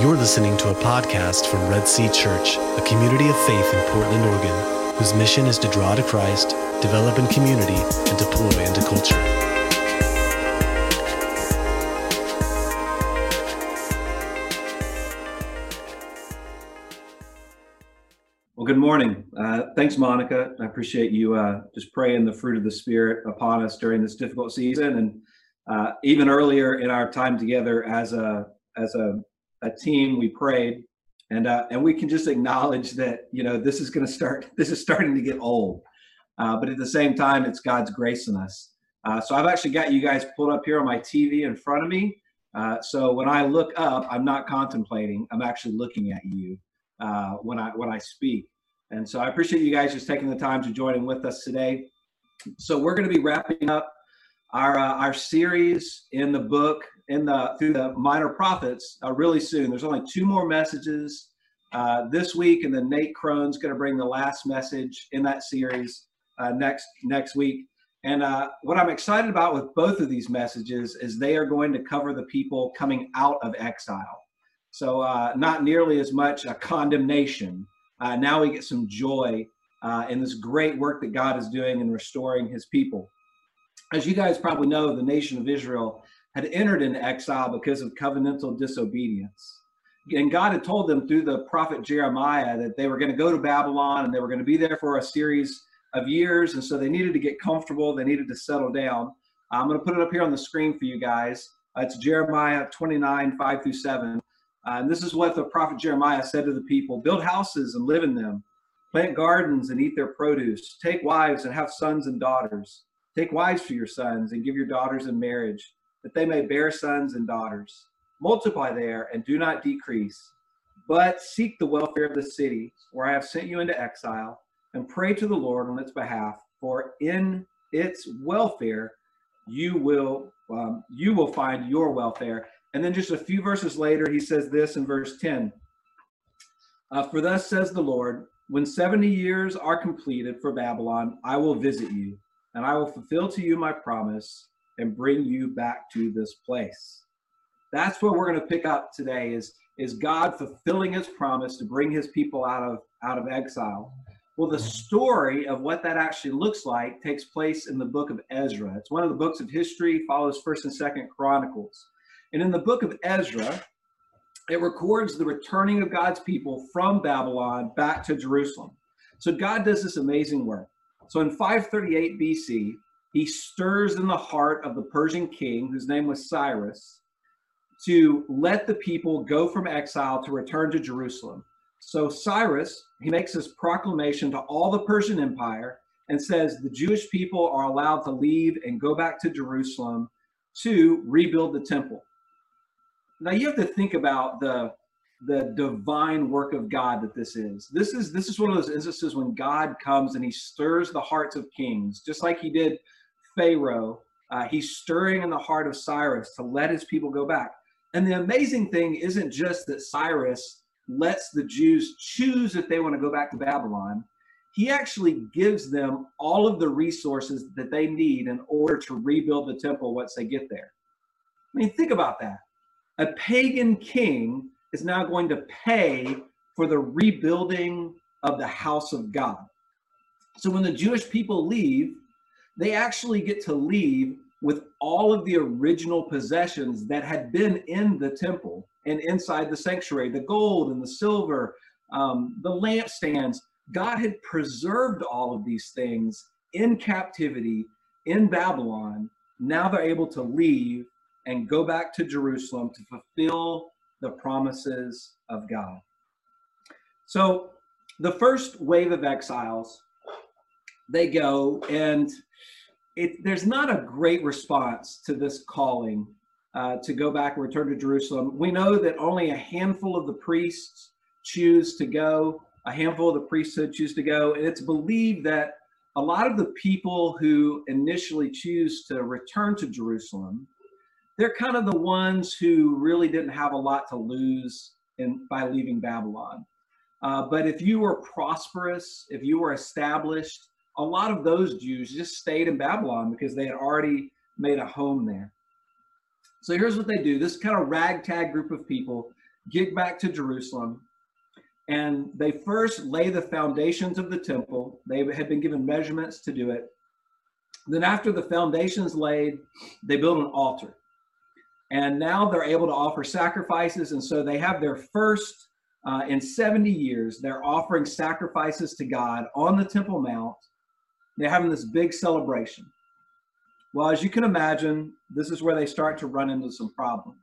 You're listening to a podcast from Red Sea Church, a community of faith in Portland, Oregon, whose mission is to draw to Christ, develop in community, and deploy into culture. Well, good morning. Uh, thanks, Monica. I appreciate you uh, just praying the fruit of the Spirit upon us during this difficult season, and uh, even earlier in our time together as a as a a team, we prayed, and uh, and we can just acknowledge that you know this is going to start. This is starting to get old, uh, but at the same time, it's God's grace in us. Uh, so I've actually got you guys pulled up here on my TV in front of me. Uh, so when I look up, I'm not contemplating. I'm actually looking at you uh, when I when I speak. And so I appreciate you guys just taking the time to join in with us today. So we're going to be wrapping up our uh, our series in the book in the through the minor prophets uh, really soon. There's only two more messages uh, this week, and then Nate Crone's going to bring the last message in that series uh, next next week. And uh, what I'm excited about with both of these messages is they are going to cover the people coming out of exile. So uh, not nearly as much a condemnation. Uh, now we get some joy in this great work that God is doing in restoring His people. As you guys probably know, the nation of Israel had entered into exile because of covenantal disobedience. And God had told them through the prophet Jeremiah that they were going to go to Babylon and they were going to be there for a series of years. And so they needed to get comfortable, they needed to settle down. I'm going to put it up here on the screen for you guys. Uh, it's Jeremiah 29, 5 through 7. Uh, and this is what the prophet Jeremiah said to the people Build houses and live in them, plant gardens and eat their produce, take wives and have sons and daughters. Take wives for your sons and give your daughters in marriage that they may bear sons and daughters. Multiply there and do not decrease, but seek the welfare of the city where I have sent you into exile, and pray to the Lord on its behalf, for in its welfare you will um, you will find your welfare. And then just a few verses later, he says this in verse 10. Uh, for thus says the Lord, when 70 years are completed for Babylon, I will visit you, and I will fulfill to you my promise and bring you back to this place. That's what we're going to pick up today is, is God fulfilling his promise to bring his people out of, out of exile. Well, the story of what that actually looks like takes place in the book of Ezra. It's one of the books of history, follows First and Second Chronicles. And in the book of Ezra, it records the returning of God's people from Babylon back to Jerusalem. So God does this amazing work. So in 538 BC, he stirs in the heart of the Persian king, whose name was Cyrus, to let the people go from exile to return to Jerusalem. So Cyrus, he makes this proclamation to all the Persian Empire and says the Jewish people are allowed to leave and go back to Jerusalem to rebuild the temple. Now you have to think about the the divine work of God that this is. This is this is one of those instances when God comes and he stirs the hearts of kings, just like he did Pharaoh. Uh, he's stirring in the heart of Cyrus to let his people go back. And the amazing thing isn't just that Cyrus lets the Jews choose if they want to go back to Babylon. He actually gives them all of the resources that they need in order to rebuild the temple once they get there. I mean, think about that. A pagan king is now going to pay for the rebuilding of the house of God. So when the Jewish people leave, they actually get to leave with all of the original possessions that had been in the temple and inside the sanctuary the gold and the silver, um, the lampstands. God had preserved all of these things in captivity in Babylon. Now they're able to leave and go back to Jerusalem to fulfill the promises of God. So, the first wave of exiles, they go and it, there's not a great response to this calling uh, to go back and return to Jerusalem. We know that only a handful of the priests choose to go, a handful of the priesthood choose to go, and it's believed that a lot of the people who initially choose to return to Jerusalem, they're kind of the ones who really didn't have a lot to lose in by leaving Babylon. Uh, but if you were prosperous, if you were established, a lot of those Jews just stayed in Babylon because they had already made a home there. So here's what they do this kind of ragtag group of people get back to Jerusalem and they first lay the foundations of the temple. They had been given measurements to do it. Then, after the foundations laid, they build an altar. And now they're able to offer sacrifices. And so they have their first uh, in 70 years, they're offering sacrifices to God on the Temple Mount. They're having this big celebration. Well, as you can imagine, this is where they start to run into some problems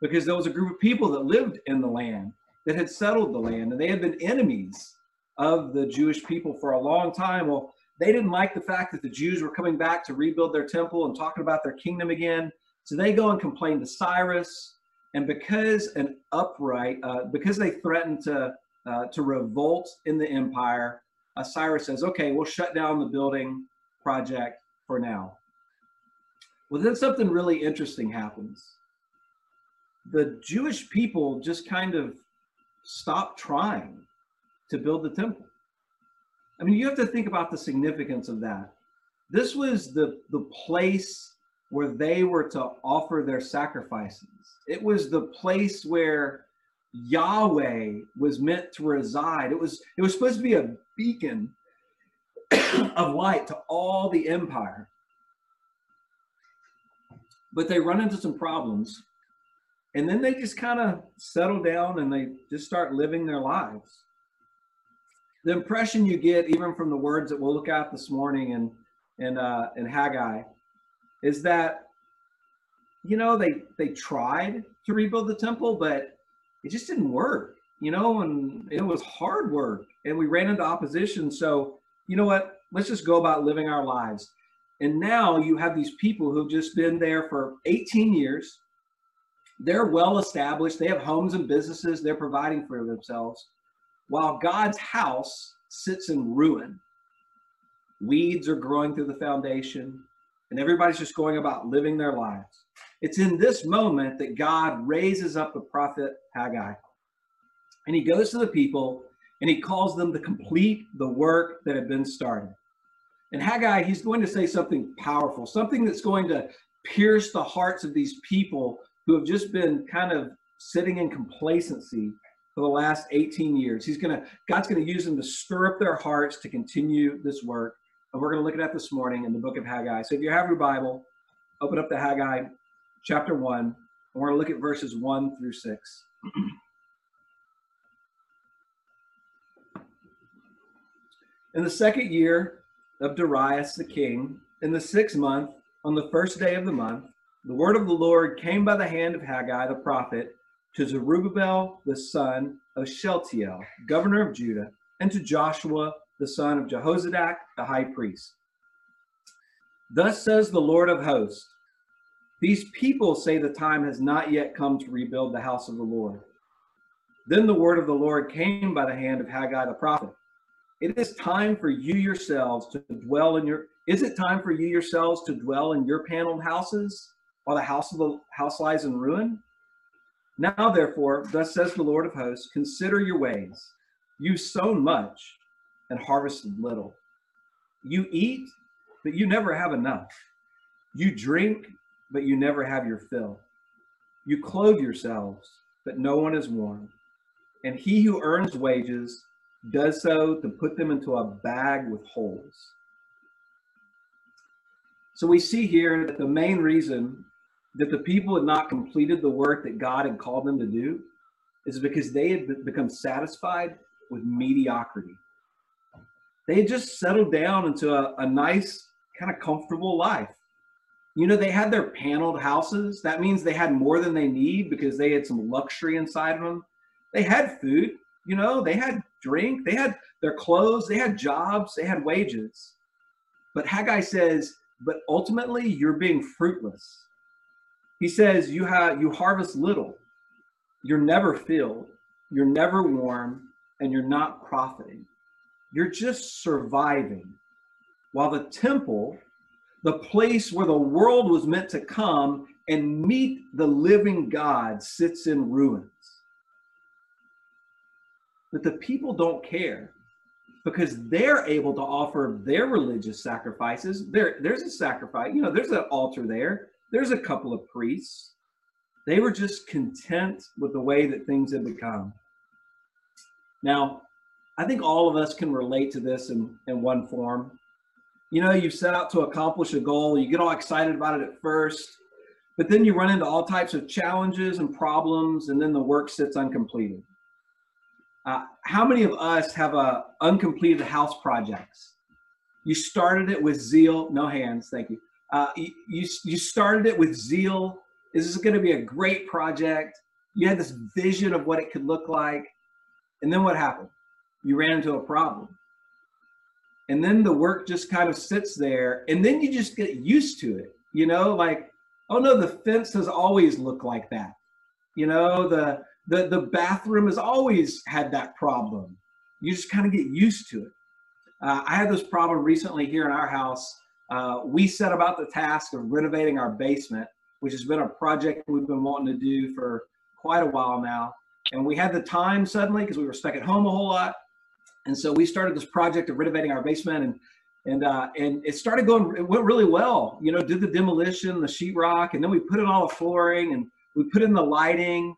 because there was a group of people that lived in the land that had settled the land and they had been enemies of the Jewish people for a long time. Well, they didn't like the fact that the Jews were coming back to rebuild their temple and talking about their kingdom again. So they go and complain to Cyrus. And because an upright, uh, because they threatened to uh, to revolt in the empire, Cyrus says, "Okay, we'll shut down the building project for now." Well, then something really interesting happens. The Jewish people just kind of stop trying to build the temple. I mean, you have to think about the significance of that. This was the, the place where they were to offer their sacrifices. It was the place where Yahweh was meant to reside. It was it was supposed to be a beacon of light to all the empire. But they run into some problems and then they just kind of settle down and they just start living their lives the impression you get even from the words that we'll look at this morning and and uh and haggai is that you know they they tried to rebuild the temple but it just didn't work you know and it was hard work and we ran into opposition so you know what let's just go about living our lives and now you have these people who've just been there for 18 years they're well established. They have homes and businesses. They're providing for themselves. While God's house sits in ruin, weeds are growing through the foundation, and everybody's just going about living their lives. It's in this moment that God raises up the prophet Haggai. And he goes to the people and he calls them to complete the work that had been started. And Haggai, he's going to say something powerful, something that's going to pierce the hearts of these people who have just been kind of sitting in complacency for the last 18 years. He's going to, God's going to use them to stir up their hearts to continue this work. And we're going to look at that this morning in the book of Haggai. So if you have your Bible, open up to Haggai chapter 1, and we're going to look at verses 1 through 6. in the second year of Darius the king, in the sixth month, on the first day of the month, the word of the Lord came by the hand of Haggai the prophet to Zerubbabel the son of Shealtiel, governor of Judah, and to Joshua the son of Jehozadak the high priest. Thus says the Lord of hosts These people say the time has not yet come to rebuild the house of the Lord. Then the word of the Lord came by the hand of Haggai the prophet. It is time for you yourselves to dwell in your is it time for you yourselves to dwell in your paneled houses while the house of the house lies in ruin? Now, therefore, thus says the Lord of hosts, consider your ways. You sown much and harvested little. You eat, but you never have enough. You drink, but you never have your fill. You clothe yourselves, but no one is warm. And he who earns wages does so to put them into a bag with holes. So we see here that the main reason that the people had not completed the work that God had called them to do is because they had become satisfied with mediocrity. They had just settled down into a, a nice, kind of comfortable life. You know, they had their paneled houses. That means they had more than they need because they had some luxury inside of them. They had food, you know, they had drink, they had their clothes, they had jobs, they had wages. But Haggai says, but ultimately you're being fruitless he says, You have you harvest little, you're never filled, you're never warm, and you're not profiting. You're just surviving. While the temple, the place where the world was meant to come and meet the living God, sits in ruins. But the people don't care because they're able to offer their religious sacrifices. There, there's a sacrifice, you know, there's an altar there. There's a couple of priests. They were just content with the way that things had become. Now, I think all of us can relate to this in, in one form. You know, you set out to accomplish a goal, you get all excited about it at first, but then you run into all types of challenges and problems, and then the work sits uncompleted. Uh, how many of us have a uncompleted house projects? You started it with zeal, no hands, thank you. Uh, you, you, you started it with zeal. This is going to be a great project. You had this vision of what it could look like. And then what happened? You ran into a problem. And then the work just kind of sits there. And then you just get used to it. You know, like, oh no, the fence has always looked like that. You know, the the the bathroom has always had that problem. You just kind of get used to it. Uh, I had this problem recently here in our house. Uh, we set about the task of renovating our basement, which has been a project we've been wanting to do for quite a while now. And we had the time suddenly because we were stuck at home a whole lot. And so we started this project of renovating our basement and and uh, and it started going it went really well you know did the demolition the sheetrock and then we put in all the flooring and we put in the lighting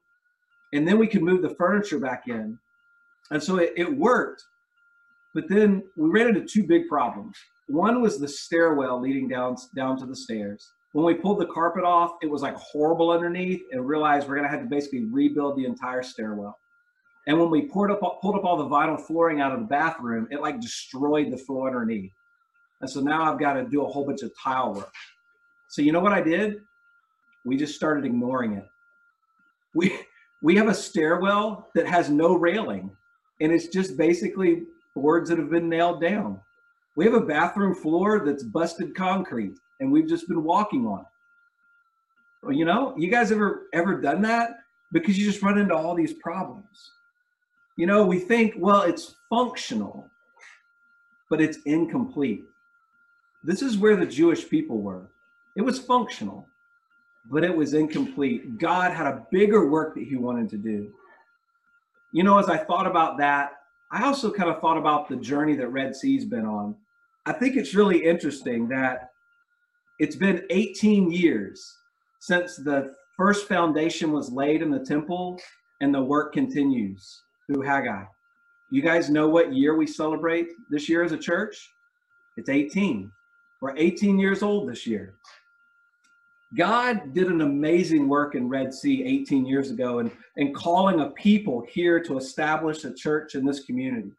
and then we could move the furniture back in. And so it, it worked but then we ran into two big problems. One was the stairwell leading down down to the stairs. When we pulled the carpet off it was like horrible underneath and realized we're to have to basically rebuild the entire stairwell and when we poured up pulled up all the vinyl flooring out of the bathroom it like destroyed the floor underneath and so now I've got to do a whole bunch of tile work. So you know what I did? We just started ignoring it. We we have a stairwell that has no railing and it's just basically boards that have been nailed down. We have a bathroom floor that's busted concrete and we've just been walking on it. Well, you know, you guys ever ever done that? Because you just run into all these problems. You know, we think, well, it's functional, but it's incomplete. This is where the Jewish people were. It was functional, but it was incomplete. God had a bigger work that he wanted to do. You know, as I thought about that, I also kind of thought about the journey that Red Sea's been on. I think it's really interesting that it's been 18 years since the first foundation was laid in the temple and the work continues through Haggai. You guys know what year we celebrate this year as a church? It's 18. We're 18 years old this year. God did an amazing work in Red Sea 18 years ago and, and calling a people here to establish a church in this community.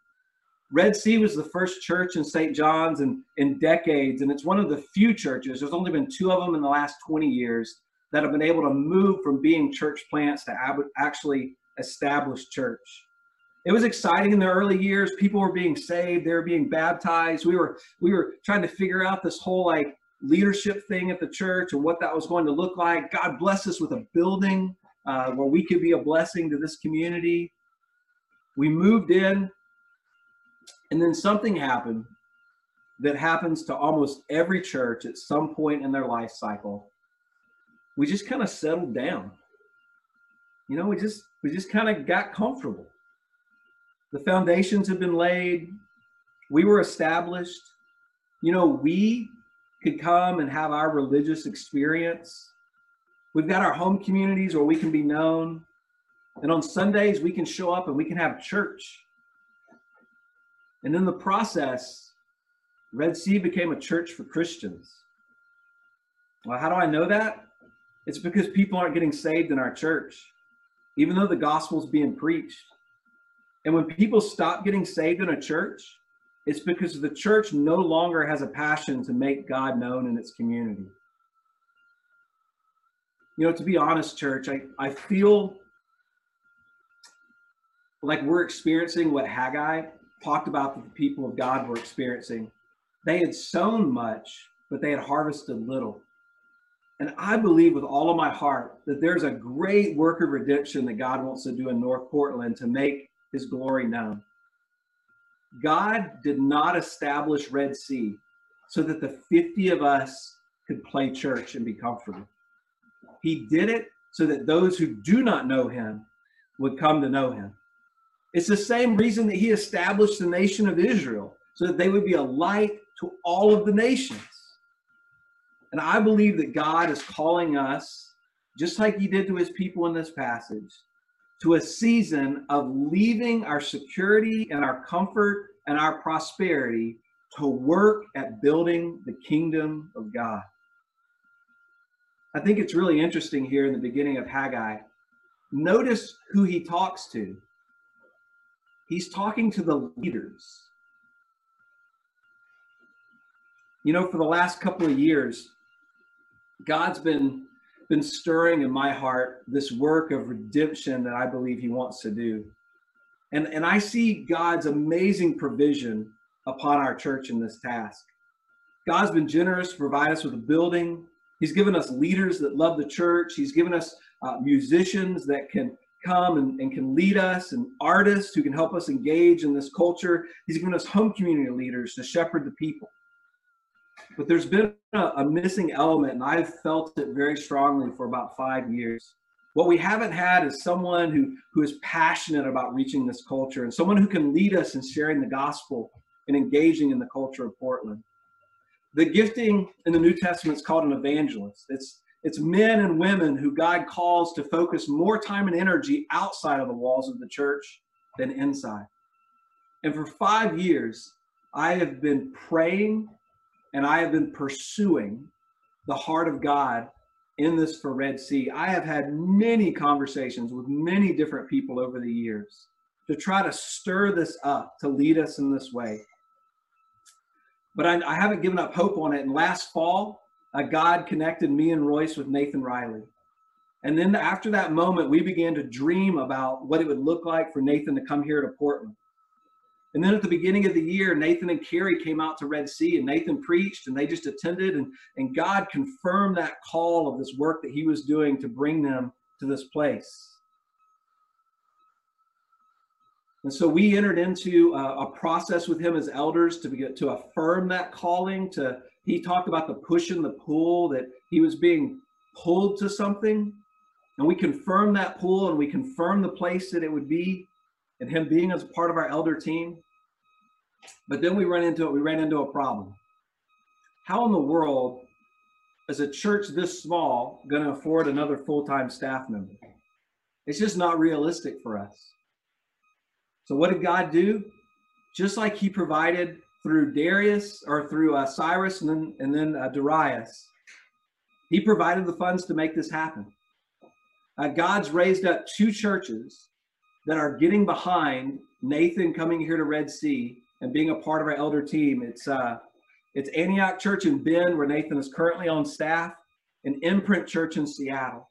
Red Sea was the first church in St. John's in, in decades, and it's one of the few churches, there's only been two of them in the last 20 years, that have been able to move from being church plants to actually establish church it was exciting in the early years. People were being saved, they were being baptized. We were we were trying to figure out this whole like leadership thing at the church and what that was going to look like. God bless us with a building uh, where we could be a blessing to this community. We moved in, and then something happened that happens to almost every church at some point in their life cycle. We just kind of settled down. You know, we just we just kind of got comfortable the foundations have been laid. We were established. You know, we could come and have our religious experience. We've got our home communities where we can be known. And on Sundays, we can show up and we can have church. And in the process, Red Sea became a church for Christians. Well, how do I know that? It's because people aren't getting saved in our church, even though the gospel's being preached. And when people stop getting saved in a church, it's because the church no longer has a passion to make God known in its community. You know, to be honest, church, I, I feel like we're experiencing what Haggai talked about that the people of God were experiencing. They had sown much, but they had harvested little. And I believe with all of my heart that there's a great work of redemption that God wants to do in North Portland to make his glory known. God did not establish Red Sea so that the 50 of us could play church and be comfortable. He did it so that those who do not know him would come to know him. It's the same reason that he established the nation of Israel so that they would be a light to all of the nations. And I believe that God is calling us just like he did to his people in this passage, to a season of leaving our security and our comfort and our prosperity to work at building the kingdom of God. I think it's really interesting here in the beginning of Haggai. Notice who he talks to. He's talking to the leaders. You know, for the last couple of years, God's been been stirring in my heart this work of redemption that I believe he wants to do. And and I see God's amazing provision upon our church in this task. God's been generous to provide us with a building. He's given us leaders that love the church. He's given us uh, musicians that can come and, and can lead us, and artists who can help us engage in this culture. He's given us home community leaders to shepherd the people. But there's been a, a missing element, and I've felt it very strongly for about five years. What we haven't had is someone who, who is passionate about reaching this culture and someone who can lead us in sharing the gospel and engaging in the culture of Portland. The gifting in the New Testament is called an evangelist. It's it's men and women who God calls to focus more time and energy outside of the walls of the church than inside. And for five years, I have been praying and I have been pursuing the heart of God in this for Red Sea. I have had many conversations with many different people over the years to try to stir this up, to lead us in this way but I, I haven't given up hope on it. And last fall, uh, God connected me and Royce with Nathan Riley. And then after that moment, we began to dream about what it would look like for Nathan to come here to Portland. And then at the beginning of the year, Nathan and Carrie came out to Red Sea and Nathan preached and they just attended. And, and God confirmed that call of this work that he was doing to bring them to this place. And so we entered into a, a, process with him as elders to to affirm that calling. To he talked about the push and the pull that he was being pulled to something, and we confirmed that pull and we confirmed the place that it would be, and him being as part of our elder team. But then we ran into it. We ran into a problem. How in the world is a church this small going to afford another full-time staff member? It's just not realistic for us. So what did God do? Just like he provided through Darius or through uh, Cyrus and then, and then uh, Darius, he provided the funds to make this happen. Uh, God's raised up two churches that are getting behind Nathan coming here to Red Sea and being a part of our elder team. It's uh, it's Antioch Church in Bend, where Nathan is currently on staff, and Imprint Church in Seattle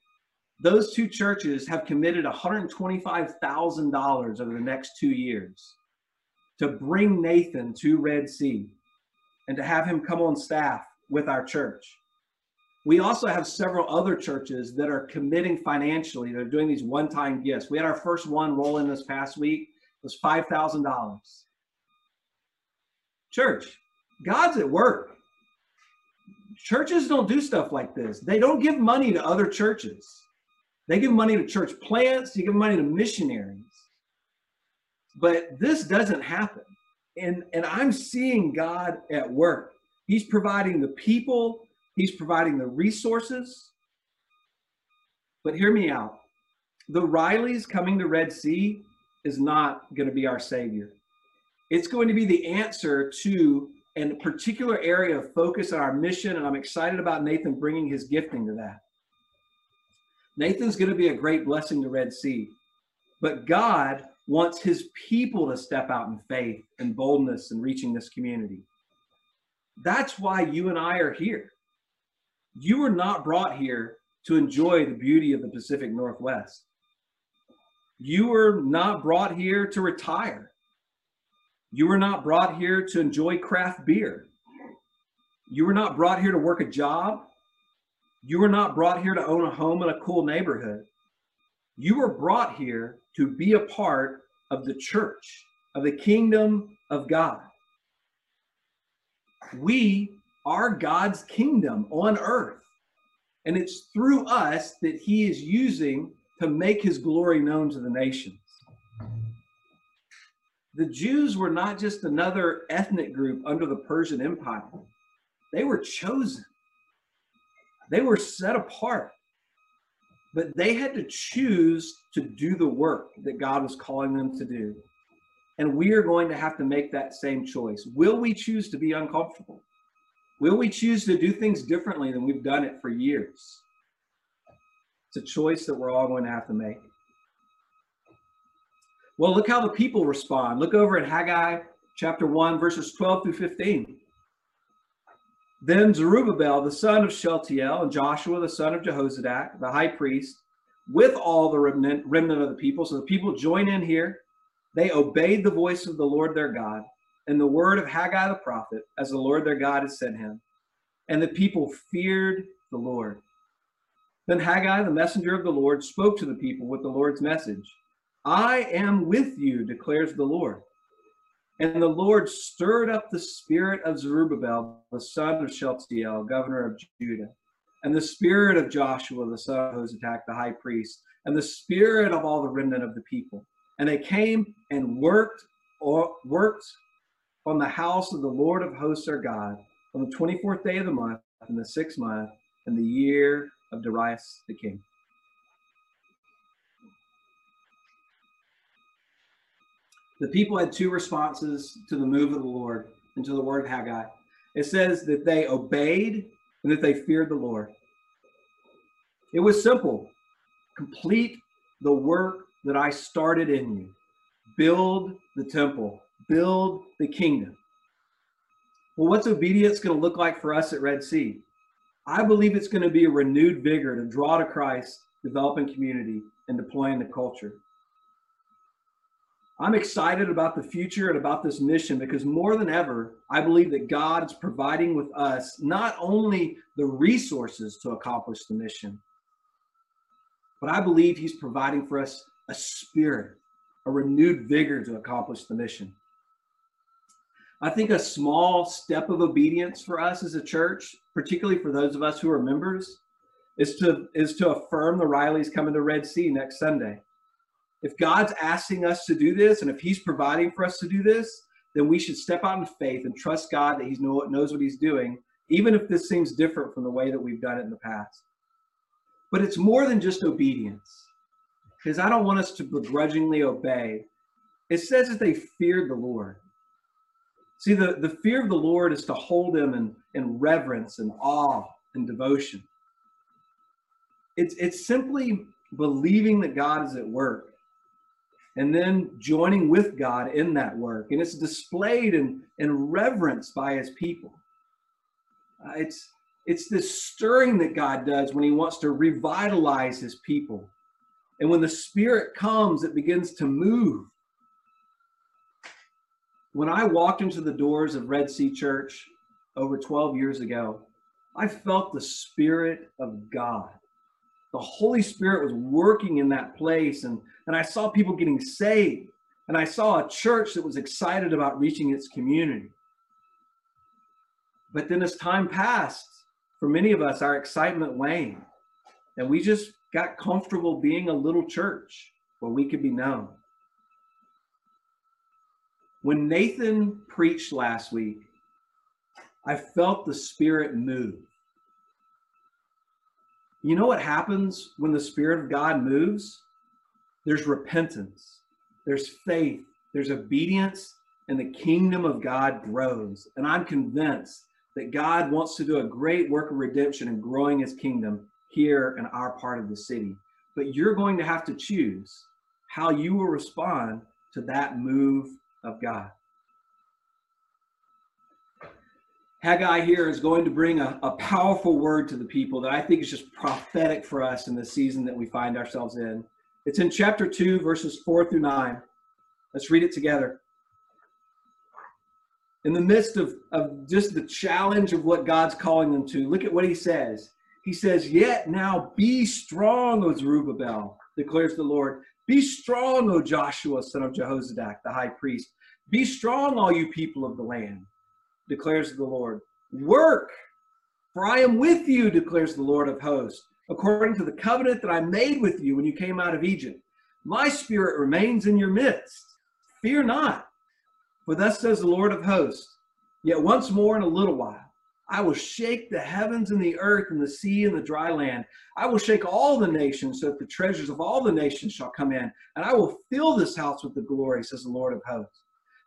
those two churches have committed $125,000 over the next two years to bring Nathan to Red Sea and to have him come on staff with our church. We also have several other churches that are committing financially. They're doing these one-time gifts. We had our first one roll in this past week. It was $5,000. Church, God's at work. Churches don't do stuff like this. They don't give money to other churches. They give money to church plants, you give money to missionaries. But this doesn't happen. And, and I'm seeing God at work. He's providing the people, He's providing the resources. But hear me out. The Rileys coming to Red Sea is not going to be our Savior. It's going to be the answer to a particular area of focus on our mission. And I'm excited about Nathan bringing his gifting to that. Nathan's going to be a great blessing to Red Sea. But God wants his people to step out in faith and boldness in reaching this community. That's why you and I are here. You were not brought here to enjoy the beauty of the Pacific Northwest. You were not brought here to retire. You were not brought here to enjoy craft beer. You were not brought here to work a job. You were not brought here to own a home in a cool neighborhood. You were brought here to be a part of the church, of the kingdom of God. We are God's kingdom on earth. And it's through us that he is using to make his glory known to the nations. The Jews were not just another ethnic group under the Persian Empire, they were chosen. They were set apart. but they had to choose to do the work that God was calling them to do. And we are going to have to make that same choice. Will we choose to be uncomfortable? Will we choose to do things differently than we've done it for years? It's a choice that we're all going to have to make. Well, look how the people respond. Look over at Haggai chapter 1, verses 12 through 15. Then Zerubbabel, the son of Shealtiel, and Joshua, the son of Jehozadak, the high priest, with all the remnant, remnant of the people. So the people join in here. They obeyed the voice of the Lord their God and the word of Haggai the prophet, as the Lord their God had sent him. And the people feared the Lord. Then Haggai, the messenger of the Lord, spoke to the people with the Lord's message I am with you, declares the Lord. And the Lord stirred up the spirit of Zerubbabel, the son of Shealtiel, governor of Judah, and the spirit of Joshua, the son of Jehozadak, the high priest, and the spirit of all the remnant of the people. And they came and worked or worked on the house of the Lord of hosts our God on the 24th day of the month, in the sixth month, in the year of Darius the king. The people had two responses to the move of the Lord and to the word of Haggai. It says that they obeyed and that they feared the Lord. It was simple complete the work that I started in you, build the temple, build the kingdom. Well, what's obedience going to look like for us at Red Sea? I believe it's going to be a renewed vigor to draw to Christ, developing community, and deploying the culture. I'm excited about the future and about this mission because more than ever, I believe that God is providing with us not only the resources to accomplish the mission, but I believe He's providing for us a spirit, a renewed vigor to accomplish the mission. I think a small step of obedience for us as a church, particularly for those of us who are members, is to is to affirm the Rileys coming to Red Sea next Sunday. If God's asking us to do this, and if He's providing for us to do this, then we should step out in faith and trust God that He know, knows what He's doing, even if this seems different from the way that we've done it in the past. But it's more than just obedience, because I don't want us to begrudgingly obey. It says that they feared the Lord. See, the, the fear of the Lord is to hold him in, in reverence and awe and devotion. It's, it's simply believing that God is at work and then joining with God in that work. And it's displayed in, in reverence by his people. Uh, it's, it's this stirring that God does when he wants to revitalize his people. And when the Spirit comes, it begins to move when I walked into the doors of Red Sea Church over 12 years ago, I felt the Spirit of God. The Holy Spirit was working in that place, and, and I saw people getting saved. And I saw a church that was excited about reaching its community. But then as time passed, for many of us, our excitement waned. And we just got comfortable being a little church where we could be known. When Nathan preached last week, I felt the Spirit move. You know what happens when the Spirit of God moves? There's repentance, there's faith, there's obedience, and the kingdom of God grows. And I'm convinced that God wants to do a great work of redemption and growing his kingdom here in our part of the city. But you're going to have to choose how you will respond to that move of God. Haggai here is going to bring a, a powerful word to the people that I think is just prophetic for us in the season that we find ourselves in. It's in chapter 2, verses 4 through 9. Let's read it together. In the midst of, of just the challenge of what God's calling them to, look at what he says. He says, Yet now be strong, O Zerubbabel, declares the Lord. Be strong, O Joshua, son of Jehozadak, the high priest. Be strong, all you people of the land, declares the Lord. Work, for I am with you, declares the Lord of hosts, according to the covenant that I made with you when you came out of Egypt. My spirit remains in your midst. Fear not, for thus says the Lord of hosts, yet once more in a little while, I will shake the heavens and the earth and the sea and the dry land. I will shake all the nations so that the treasures of all the nations shall come in. And I will fill this house with the glory, says the Lord of hosts.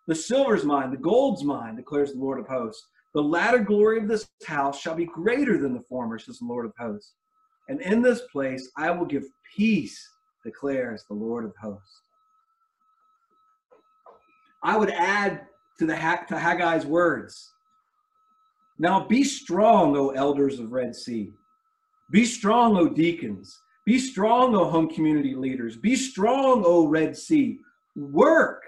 The silver's mine, the gold's mine, declares the Lord of hosts. The latter glory of this house shall be greater than the former, says the Lord of hosts. And in this place I will give peace, declares the Lord of hosts. I would add to the to Haggai's words now be strong, O elders of Red Sea. Be strong, O deacons. Be strong, O home community leaders. Be strong, O Red Sea. Work,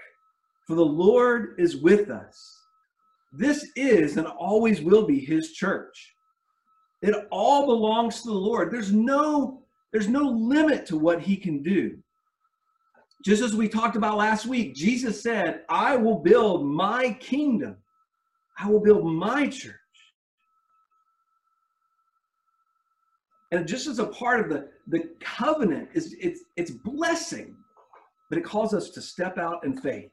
for the Lord is with us. This is and always will be his church. It all belongs to the Lord. There's no there's no limit to what he can do. Just as we talked about last week, Jesus said, "I will build my kingdom. I will build my church." And just as a part of the the covenant is it's it's blessing but it calls us to step out in faith.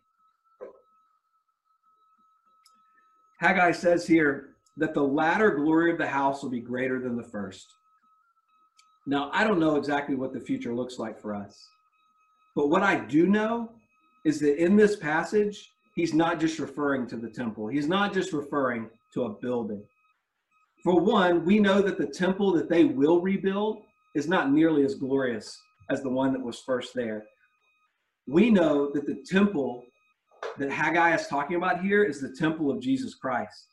Haggai says here that the latter glory of the house will be greater than the first. Now i don't know exactly what the future looks like for us but what i do know is that in this passage he's not just referring to the temple. He's not just referring to a building for one, we know that the temple that they will rebuild is not nearly as glorious as the one that was first there. We know that the temple that Haggai is talking about here is the temple of Jesus Christ.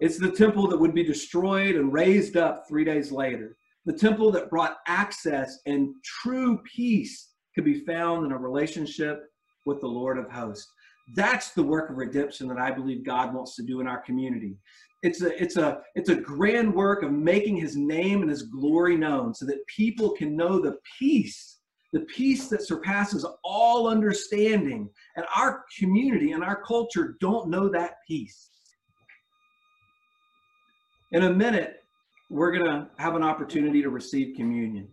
It's the temple that would be destroyed and raised up three days later. The temple that brought access and true peace could be found in a relationship with the Lord of hosts. That's the work of redemption that I believe God wants to do in our community it's a it's a it's a grand work of making his name and his glory known so that people can know the peace the peace that surpasses all understanding. And our community and our culture don't know that peace. In a minute we're going to have an opportunity to receive communion.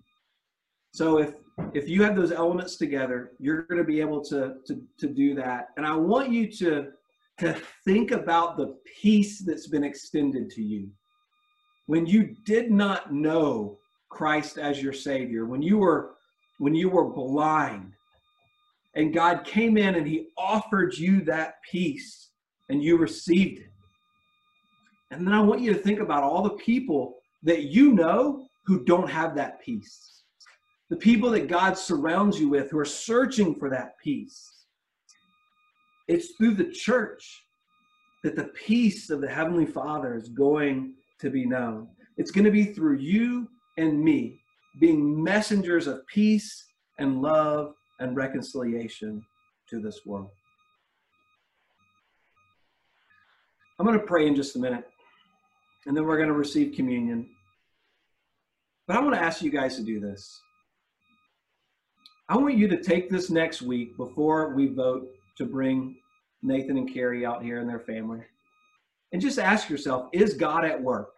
So if if you have those elements together you're going to be able to to to do that. And i want you to to think about the peace that's been extended to you. When you did not know Christ as your Savior, when you were when you were blind, and God came in and He offered you that peace, and you received it. And then I want you to think about all the people that you know who don't have that peace. The people that God surrounds you with who are searching for that peace. It's through the church that the peace of the Heavenly Father is going to be known. It's going to be through you and me being messengers of peace and love and reconciliation to this world. I'm going to pray in just a minute, and then we're going to receive communion. But I want to ask you guys to do this. I want you to take this next week before we vote to bring Nathan and Carrie out here and their family. And just ask yourself, is God at work?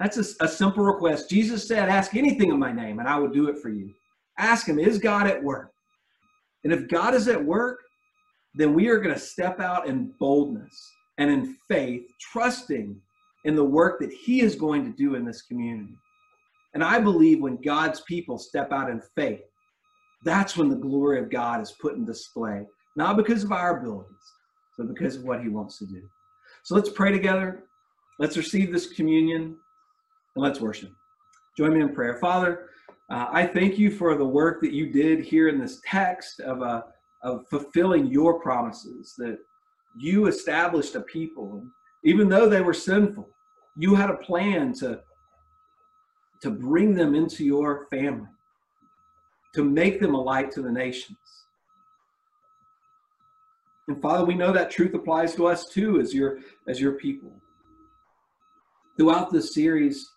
That's a, a, simple request. Jesus said, Ask anything in my name, and I will do it for you. Ask Him, is God at work? And if God is at work, then we are going to step out in boldness and in faith, trusting in the work that He is going to do in this community. And I believe when God's people step out in faith, that's when the glory of God is put in display, not because of our abilities, but because of what He wants to do. So let's pray together. Let's receive this communion and let's worship. Join me in prayer. Father, uh, I thank you for the work that you did here in this text of, uh, of fulfilling your promises, that you established a people, even though they were sinful, you had a plan to, to bring them into your family to make them a light to the nations. And Father, we know that truth applies to us too as your as your people. Throughout this series,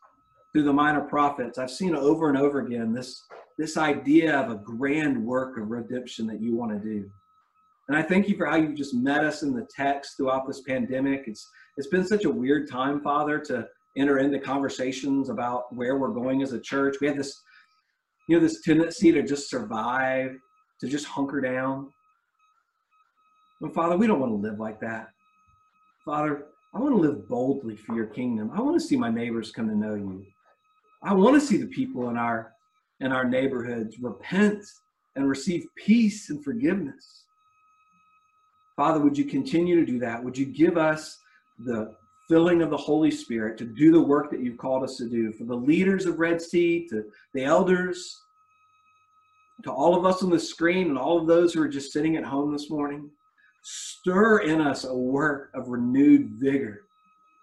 through the minor prophets, I've seen over and over again this this idea of a grand work of redemption that you want to do. And I thank you for how you've just met us in the text throughout this pandemic. It's it's been such a weird time, Father, to enter into conversations about where we're going as a church. We had this you know, this tendency to just survive, to just hunker down. And Father, we don't want to live like that. Father, I want to live boldly for your kingdom. I want to see my neighbors come to know you. I want to see the people in our in our neighborhoods repent and receive peace and forgiveness. Father, would you continue to do that? Would you give us the filling of the Holy Spirit to do the work that you've called us to do? For the leaders of Red Sea, to the elders, to all of us on the screen, and all of those who are just sitting at home this morning, stir in us a work of renewed vigor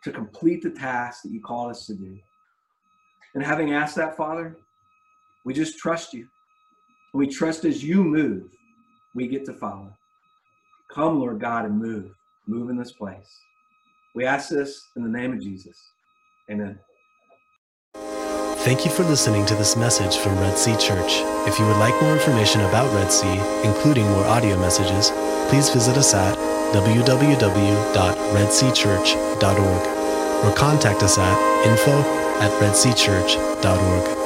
to complete the task that you called us to do. And having asked that, Father, we just trust you. We trust as you move, we get to follow. Come, Lord God, and move. Move in this place. We ask this in the name of Jesus. Amen. Thank you for listening to this message from Red Sea Church. If you would like more information about Red Sea, including more audio messages, please visit us at www.redseachurch.org or contact us at info at redseachurch.org.